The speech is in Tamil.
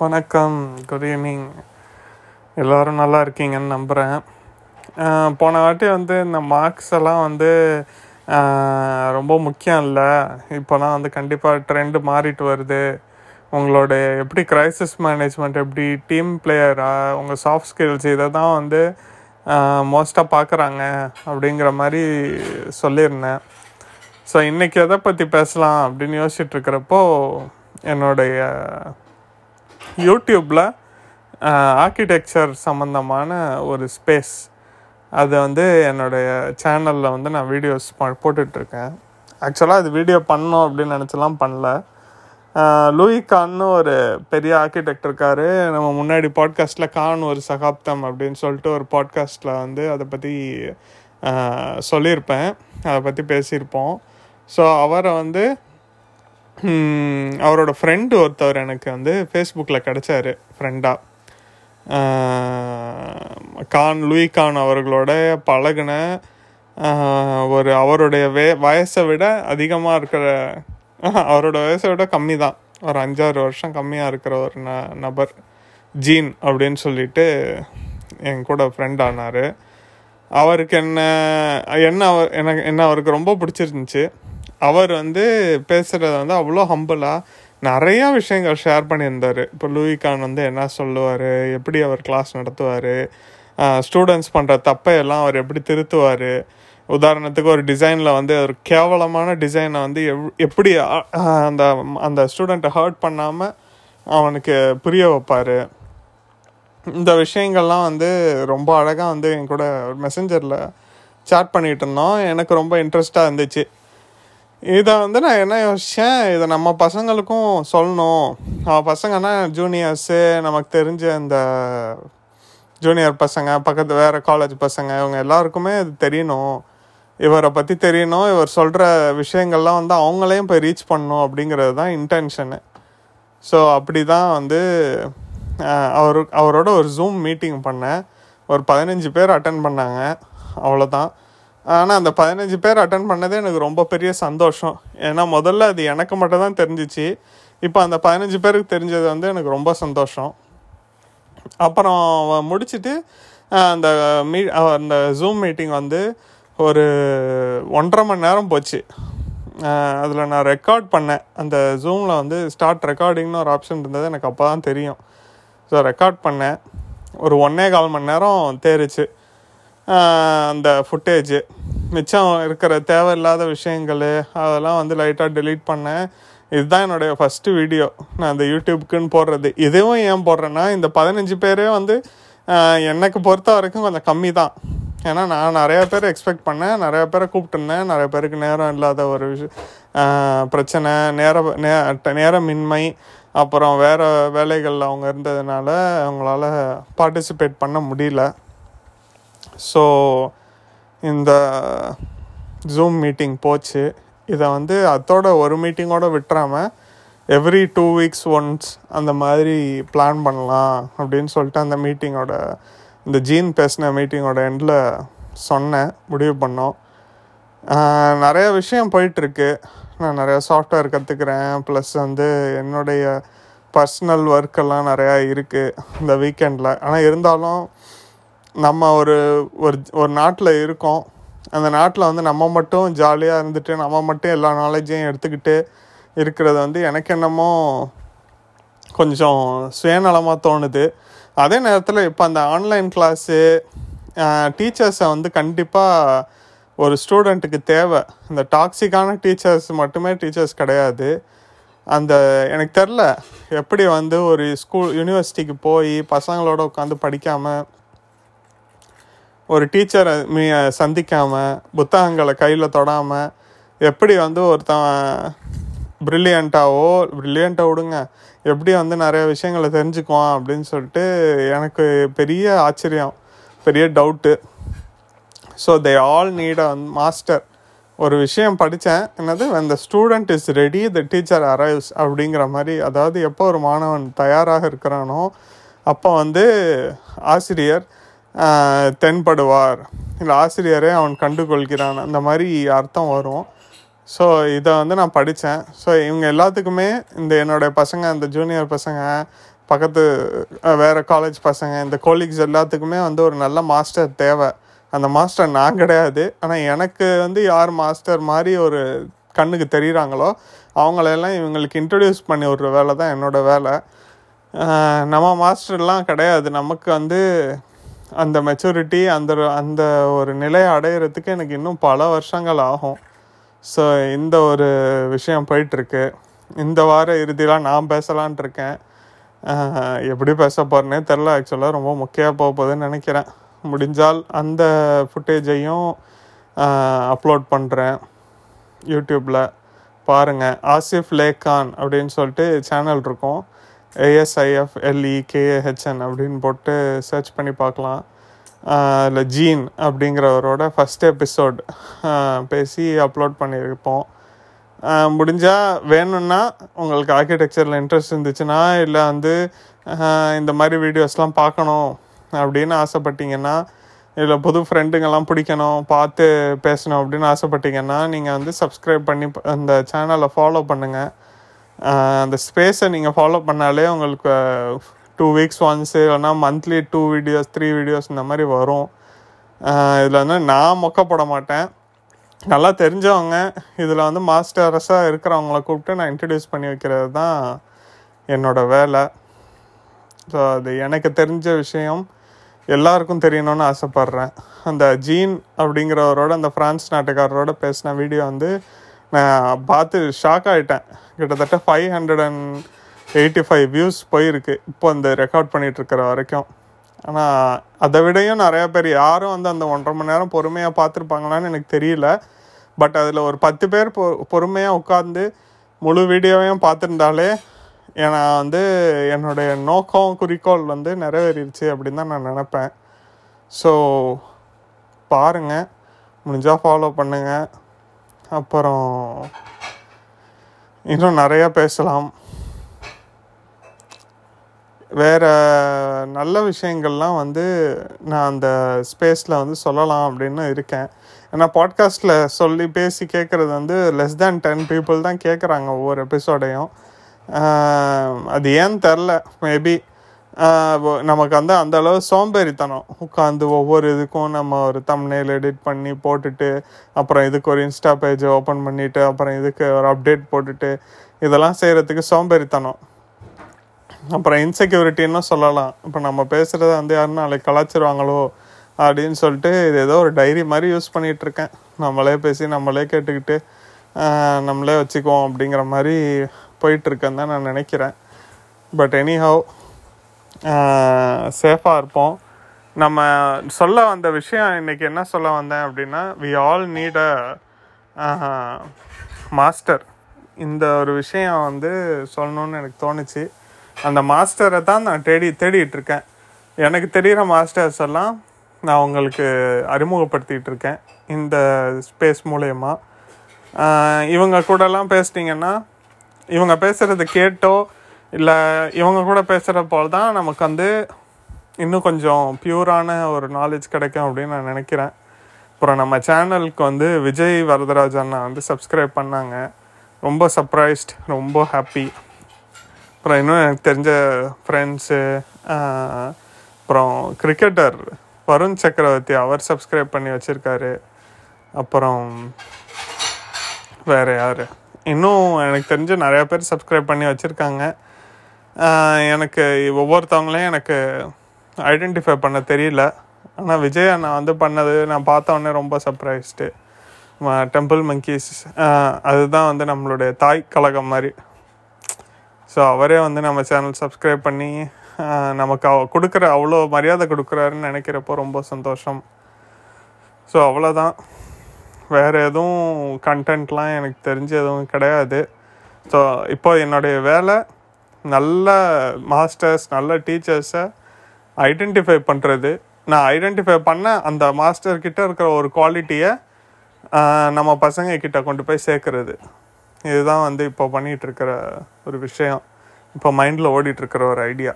வணக்கம். குட் ஈவினிங் எல்லோரும் நல்லா இருக்கீங்கன்னு நம்புகிறேன் போன வாட்டி வந்து இந்த மார்க்ஸ் எல்லாம் வந்து ரொம்ப முக்கியம் இல்லை. இப்போலாம் வந்து கண்டிப்பாக ட்ரெண்டு மாறிட்டு வருது. உங்களோட எப்படி க்ரைசிஸ் மேனேஜ்மெண்ட் எப்படி டீம் பிளேயரா உங்கள் சாஃப்ட் ஸ்கில்ஸ் இதை தான் வந்து மோஸ்ட்டாக பார்க்குறாங்க அப்படிங்கிற மாதிரி சொல்லியிருந்தேன். ஸோ இன்றைக்கி எதை பற்றி பேசலாம் அப்படின்னு யோசிச்சுட்ருக்கிறப்போ என்னுடைய யூடியூப்பில் ஆர்கிடெக்சர் சம்மந்தமான ஒரு ஸ்பேஸ் அதை வந்து என்னுடைய சேனலில் வந்து நான் வீடியோஸ் போட்டுட்ருக்கேன். ஆக்சுவலாக அது வீடியோ பண்ணோம் அப்படின்னு நினச்சலாம் பண்ணல. லூயி கான்னு ஒரு பெரிய ஆர்கிடெக்ட் இருக்கார். நம்ம முன்னாடி பாட்காஸ்ட்டில் கான் ஒரு சகாப்தம் அப்படின்னு சொல்லிட்டு ஒரு பாட்காஸ்ட்டில் வந்து அதை பற்றி சொல்லியிருப்பேன். அதை பற்றி பேசியிருப்போம். ஸோ அவரை வந்து அவரோட ஃப்ரெண்டு ஒருத்தவர் எனக்கு வந்து ஃபேஸ்புக்கில் கிடைச்சாரு ஃப்ரெண்டாக கான் லூயி கான் அவர்களோட பழகுன ஒரு அவருடைய வே வயசை விட அதிகமாக இருக்கிற அவரோட வயசை விட கம்மி தான் ஒரு அஞ்சாறு வருஷம் கம்மியாக இருக்கிற ஒரு ந நபர் ஜீன் அப்படின்னு சொல்லிட்டு என் கூட ஃப்ரெண்ட் ஆனார். அவருக்கு என்ன என்ன அவர் எனக்கு என்ன அவருக்கு ரொம்ப பிடிச்சிருந்துச்சு. அவர் வந்து பேசுகிறது வந்து அவ்வளோ ஹம்பிளாக நிறையா விஷயங்கள் ஷேர் பண்ணியிருந்தார். இப்போ லூயி கான் வந்து என்ன சொல்லுவார்? எப்படி அவர் கிளாஸ் நடத்துவார்? ஸ்டூடெண்ட்ஸ் பண்ணுற தப்பை எல்லாம் அவர் எப்படி திருத்துவார்? உதாரணத்துக்கு ஒரு டிசைனில் வந்து ஒரு கேவலமான டிசைனை வந்து எவ் எப்படி அந்த அந்த ஸ்டூடெண்ட்டை ஹர்ட் பண்ணாமல் அவனுக்கு புரிய வைப்பார்? இந்த விஷயங்கள்லாம் வந்து ரொம்ப அழகாக வந்து என் கூட மெசஞ்சரில் சேட் பண்ணிகிட்டு இருந்தோம். எனக்கு ரொம்ப இன்ட்ரெஸ்ட்டாக இருந்துச்சு. இதை வந்து நான் என்ன யோசித்தேன் இதை நம்ம பசங்களுக்கும் சொல்லணும். நம்ம பசங்கன்னா ஜூனியர்ஸு நமக்கு தெரிஞ்ச இந்த ஜூனியர் பசங்க பக்கத்து வேறு காலேஜ் பசங்க இவங்க எல்லாருக்குமே இது தெரியணும். இவரை பற்றி தெரியணும். இவர் சொல்கிற விஷயங்கள்லாம் வந்து அவங்களையும் போய் ரீச் பண்ணணும் அப்படிங்கிறது தான் இன்டென்ஷனு ஸோ அப்படி தான் வந்து அவர் அவரு அவரோட ஒரு ஜூம் மீட்டிங் பண்ணேன். ஒரு பதினஞ்சு பேர் அட்டன் பண்ணாங்க. அவ்வளோதான் ஆனால் அந்த பதினஞ்சு பேர் அட்டன் பண்ணதே எனக்கு ரொம்ப பெரிய சந்தோஷம். ஏன்னா முதல்ல அது எனக்கு மட்டும் தான் தெரிஞ்சிச்சு. இப்போ அந்த பதினஞ்சு பேருக்கு தெரிஞ்சது வந்து எனக்கு ரொம்ப சந்தோஷம். அப்புறம் முடிச்சுட்டு அந்த மீ அந்த ஜூம் மீட்டிங் வந்து ஒரு ஒன்றரை மணி நேரம் போச்சு. அதில் நான் ரெக்கார்ட் பண்ணேன். அந்த ஜூமில் வந்து ஸ்டார்ட் ரெக்கார்டிங்னு ஒரு ஆப்ஷன் இருந்தது. எனக்கு அப்போ தான் தெரியும். ஸோ ரெக்கார்ட் பண்ணேன். ஒரு ஒன்றே கால் மணி நேரம் தேரிச்சு. அந்த ஃபுட்டேஜ் மிச்சம் இருக்கிற தேவையில்லாத விஷயங்கள் அதெல்லாம் வந்து லைட்டாக டெலீட் பண்ணேன். இதுதான் என்னுடைய ஃபஸ்ட்டு வீடியோ நான் அந்த யூடியூப்க்குன்னு போடுறது. இதுவும் ஏன் போடுறேன்னா இந்த பதினஞ்சு பேரே வந்து எனக்கு பொறுத்த வரைக்கும் கொஞ்சம் கம்மி தான். ஏன்னா நான் நிறையா பேர் எக்ஸ்பெக்ட் பண்ணேன் நிறையா பேரை கூப்பிட்டுருந்தேன் நிறைய பேருக்கு நேரம் இல்லாத ஒரு விஷயம் பிரச்சனை நேர நே நேரமின்மை அப்புறம் வேறு வேலைகளில் அவங்க இருந்ததுனால அவங்களால பார்ட்டிசிபேட் பண்ண முடியல. ஸோ இந்த ஜூம் மீட்டிங் போச்சு. இதை வந்து அதோட ஒரு மீட்டிங்கோட விட்டுறாமல் எவ்ரி டூ வீக்ஸ் ஒன்ஸ் அந்த மாதிரி பிளான் பண்ணலாம் அப்படின்னு சொல்லிட்டு அந்த மீட்டிங்கோட இந்த ஜீன் பேசின மீட்டிங்கோட எண்டில் சொன்னேன் முடிவு பண்ணோம். நிறைய விஷயம் போயிட்டுருக்கு. நான் நிறைய சாஃப்ட்வேர் கற்றுக்கிறேன் ப்ளஸ் வந்து என்னுடைய பர்சனல் ஒர்க்கெல்லாம் நிறையா இருக்குது இந்த வீக்கெண்டில் ஆனால் இருந்தாலும் நம்ம ஒரு ஒரு ஒரு நாட்டில் இருக்கோம். அந்த நாட்டில் வந்து நம்ம மட்டும் ஜாலியாக இருந்துட்டு நம்ம மட்டும் எல்லா நாலேஜையும் எடுத்துக்கிட்டு இருக்கிறது வந்து எனக்கு என்னமோ கொஞ்சம் சுயநலமாக தோணுது. அதே நேரத்தில் இப்போ அந்த ஆன்லைன் கிளாஸு டீச்சர்ஸை வந்து கண்டிப்பாக ஒரு ஸ்டூடெண்ட்டுக்கு தேவை. இந்த டாக்ஸிக்கான டீச்சர்ஸ் மட்டுமே டீச்சர்ஸ் கிடையாது. அந்த எனக்கு தெரில எப்படி வந்து ஒரு ஸ்கூல் யூனிவர்சிட்டிக்கு போய் பசங்களோட உட்காந்து படிக்காமல் ஒரு டீச்சரை மீ சந்திக்காமல் புத்தகங்களை கையில் தொடாமல் எப்படி வந்து ஒருத்தன் ப்ரில்லியண்ட்டாவோ ப்ரில்லியண்ட்டாக விடுங்க. எப்படி வந்து நிறைய விஷயங்களை தெரிஞ்சுக்குவான் அப்படின்னு சொல்லிட்டு எனக்கு பெரிய ஆச்சரியம் பெரிய doubt so they all need a master ஒரு விஷயம் படித்தேன். என்னது? அந்த the student is ready the teacher arrives அப்படிங்கிற மாதிரி. அதாவது எப்போ ஒரு மாணவன் தயாராக இருக்கிறானோ அப்போ வந்து ஆசிரியர் தென்படுவார். இல்லை ஆசிரியரே அவன் கண்டுகொள்கிறான். அந்த மாதிரி அர்த்தம் வரும். ஸோ இதை வந்து நான் படித்தேன் ஸோ இவங்க எல்லாத்துக்குமே இந்த என்னுடைய பசங்க இந்த ஜூனியர் பசங்க பக்கத்து வேறு காலேஜ் பசங்க இந்த கோலீக்ஸ் எல்லாத்துக்குமே வந்து ஒரு நல்ல மாஸ்டர் தேவை. அந்த மாஸ்டர் நான் கிடையாது. ஆனால் எனக்கு வந்து யார் மாஸ்டர் மாதிரி ஒரு கண்ணுக்கு தெரிகிறாங்களோ அவங்களெல்லாம் இவங்களுக்கு இன்ட்ரடியூஸ் பண்ணி விடுற வேலை தான் என்னோடய வேலை. நம்ம மாஸ்டர்லாம் கிடையாது. நமக்கு வந்து அந்த மெச்சூரிட்டி அந்த அந்த ஒரு நிலையை அடையிறதுக்கு எனக்கு இன்னும் பல வருஷங்கள் ஆகும். ஸோ இந்த ஒரு விஷயம் போயிட்டுருக்கு. இந்த வார இறுதியில் நான் பேசலான்ட்டு இருக்கேன். எப்படி பேச போகிறேனே தெரில ஆக்சுவலாக ரொம்ப முக்கியமாக போக போகுதுன்னு நினைக்கிறேன். முடிஞ்சால் அந்த ஃபுட்டேஜையும் அப்லோட் பண்ணுறேன் யூடியூப்பில் பாருங்கள் ஆசிஃப் லேகான் அப்படின்னு சொல்லிட்டு சேனல் இருக்கும். ஏஎஸ்ஐஎஃப் எல்இகேஹெச்என் அப்படின்னு போட்டு சர்ச் பண்ணி பார்க்கலாம். இல்லை ஜீன் அப்படிங்கிறவரோட ஃபஸ்ட் எபிசோட் பேசி அப்லோட் பண்ணியிருப்போம். முடிஞ்சால் வேணும்னா உங்களுக்கு ஆர்கிடெக்சரில் இன்ட்ரெஸ்ட் இருந்துச்சுன்னா இல்லை வந்து இந்த மாதிரி வீடியோஸ்லாம் பார்க்கணும் அப்படின்னு ஆசைப்பட்டீங்கன்னா இல்லை புது ஃப்ரெண்டுங்கெல்லாம் பிடிக்கணும் பார்த்து பேசணும் அப்படின்னு ஆசைப்பட்டீங்கன்னா நீங்கள் வந்து சப்ஸ்கிரைப் பண்ணி அந்த சேனலை ஃபாலோ பண்ணுங்கள் அந்த ஸ்பேஸை நீங்கள் ஃபாலோ பண்ணாலே உங்களுக்கு டூ வீக்ஸ் ஒன்ஸு இல்லைனா monthly two videos three videos இந்த மாதிரி வரும். இதில் வந்து நான் மொக்கப்பட மாட்டேன். நல்லா தெரிஞ்சவங்க இதில் வந்து மாஸ்டர்ஸாக இருக்கிறவங்கள கூப்பிட்டு நான் இன்ட்ரடியூஸ் பண்ணி வைக்கிறது தான் என்னோட வேலை. ஸோ அது எனக்கு தெரிஞ்ச விஷயம் எல்லாருக்கும் தெரியணும்னு ஆசைப்பட்றேன். அந்த ஜீன் அப்படிங்கிறவரோட அந்த ஃப்ரான்ஸ் நாட்டுக்காரரோட பேசின வீடியோ வந்து நான் பார்த்து ஷாக் ஆகிட்டேன் கிட்டத்தட்ட five hundred and eighty five views போயிருக்கு. இப்போ அந்த ரெக்கார்ட் பண்ணிகிட்ருக்கிற வரைக்கும். ஆனால் அதை விடையும் நிறையா பேர் யாரும் வந்து அந்த ஒன்றரை மணி நேரம் பொறுமையாக பார்த்துருப்பாங்களான்னு எனக்கு தெரியல. பட் அதில் ஒரு பத்து பேர் பொ பொறுமையாக உட்காந்து முழு வீடியோவையும் பார்த்துருந்தாலே ஏன்னா வந்து என்னுடைய நோக்கம் குறிக்கோள் வந்து நிறைவேறிடுச்சு அப்படின்னு தான் நான் நினப்பேன். ஸோ பாருங்கள் முடிஞ்சால் ஃபாலோ பண்ணுங்கள் அப்புறம் இன்னும் நிறையா பேசலாம். வேறு நல்ல விஷயங்கள்லாம் வந்து நான் அந்த ஸ்பேஸில் வந்து சொல்லலாம் அப்படின்னு இருக்கேன். ஏன்னா பாட்காஸ்ட்டில் சொல்லி பேசி கேட்குறது வந்து லெஸ் தேன் டென் பீப்புள் தான் கேட்குறாங்க ஒவ்வொரு எபிசோடையும் அது ஏன்னு தெரில மேபி நமக்கு வந்து அந்த அளவு சோம்பேறித்தனம். உட்காந்து ஒவ்வொரு இதுக்கும் நம்ம ஒரு தம்ப்நெயில் எடிட் பண்ணி போட்டுட்டு அப்புறம் இதுக்கு ஒரு இன்ஸ்டா பேஜ் ஓப்பன் பண்ணிவிட்டு அப்புறம் இதுக்கு ஒரு அப்டேட் போட்டுட்டு இதெல்லாம் செய்கிறதுக்கு சோம்பேறித்தனம். அப்புறம் இன்செக்யூரிட்டின்னு சொல்லலாம். இப்போ நம்ம பேசுகிறத வந்து யாரும் நாளைக்கு கலாச்சிருவாங்களோ? அப்படின்னு சொல்லிட்டு இது ஏதோ ஒரு டைரி மாதிரி யூஸ் பண்ணிகிட்டு இருக்கேன் நம்மளே பேசி நம்மளே கேட்டுக்கிட்டு நம்மளே வச்சுக்குவோம் அப்படிங்கிற மாதிரி போயிட்டுருக்கேன்னு தான் நான் நினைக்கிறேன். பட் எனி ஹவ் சேஃபாக இருப்போம். நம்ம சொல்ல வந்த விஷயம் இன்றைக்கி என்ன சொல்ல வந்தேன் அப்படின்னா we all need a master இந்த ஒரு விஷயம் வந்து சொல்லணும்னு எனக்கு தோணுச்சு. அந்த மாஸ்டரை தான் நான் தேடி தேடிட்டு இருக்கேன். எனக்கு தெரிகிற மாஸ்டர்ஸ் எல்லாம் நான் உங்களுக்கு அறிமுகப்படுத்திகிட்டு இருக்கேன் இந்த ஸ்பேஸ் மூலயமா. இவங்க கூடலாம் பேசிட்டிங்கன்னா இவங்க பேசுகிறத கேட்டோ இல்லை இவங்க கூட பேசுகிற போல் தான் நமக்கு வந்து இன்னும் கொஞ்சம் பியூரான ஒரு நாலேஜ் கிடைக்கும் அப்படின்னு நான் நினைக்கிறேன். அப்புறம் நம்ம சேனலுக்கு வந்து விஜய் வரதராஜ் அண்ணா வந்து சப்ஸ்கிரைப் பண்ணாங்க. ரொம்ப சர்ப்ரைஸ்ட் ரொம்ப ஹாப்பி அப்புறம் இன்னும் எனக்கு தெரிஞ்ச ஃப்ரெண்ட்ஸு அப்புறம் கிரிக்கெட்டர் வருண் சக்கரவர்த்தி அவர் சப்ஸ்கிரைப் பண்ணி வச்சுருக்காரு. அப்புறம் வேறு யார்? இன்னும் எனக்கு தெரிஞ்ச நிறையா பேர் சப்ஸ்கிரைப் பண்ணி வச்சுருக்காங்க. எனக்கு ஒவ்வொருத்தவங்களையும் எனக்கு ஐடென்டிஃபை பண்ண தெரியல. ஆனால் விஜய் அண்ணா வந்து பண்ணது நான் பார்த்த உடனே ரொம்ப சர்ப்ரைஸ்டு டெம்பிள் மங்கீஸ் அதுதான் வந்து நம்மளுடைய தாய் கழகம் மாதிரி. ஸோ அவரே வந்து நம்ம சேனல் சப்ஸ்கிரைப் பண்ணி நமக்கு அவ கொடுக்குற அவ்வளோ மரியாதை கொடுக்குறாருன்னு நினைக்கிறப்போ ரொம்ப சந்தோஷம். ஸோ அவ்வளோதான் வேறு எதுவும் கண்டென்ட்லாம் எனக்கு தெரிஞ்சு எதுவும் கிடையாது. ஸோ இப்போ என்னுடைய வேலை நல்ல மாஸ்டர்ஸ் நல்ல டீச்சர்ஸை ஐடென்டிஃபை பண்ணுறது நான் ஐடென்டிஃபை பண்ண அந்த மாஸ்டர்கிட்ட இருக்கிற ஒரு குவாலிட்டியை நம்ம பசங்க கிட்ட கொண்டு போய் சேர்க்கறது. இதுதான் வந்து இப்போ பண்ணிகிட்ருக்கிற ஒரு விஷயம். இப்போ மைண்டில் ஓடிட்டுருக்கிற ஒரு ஐடியா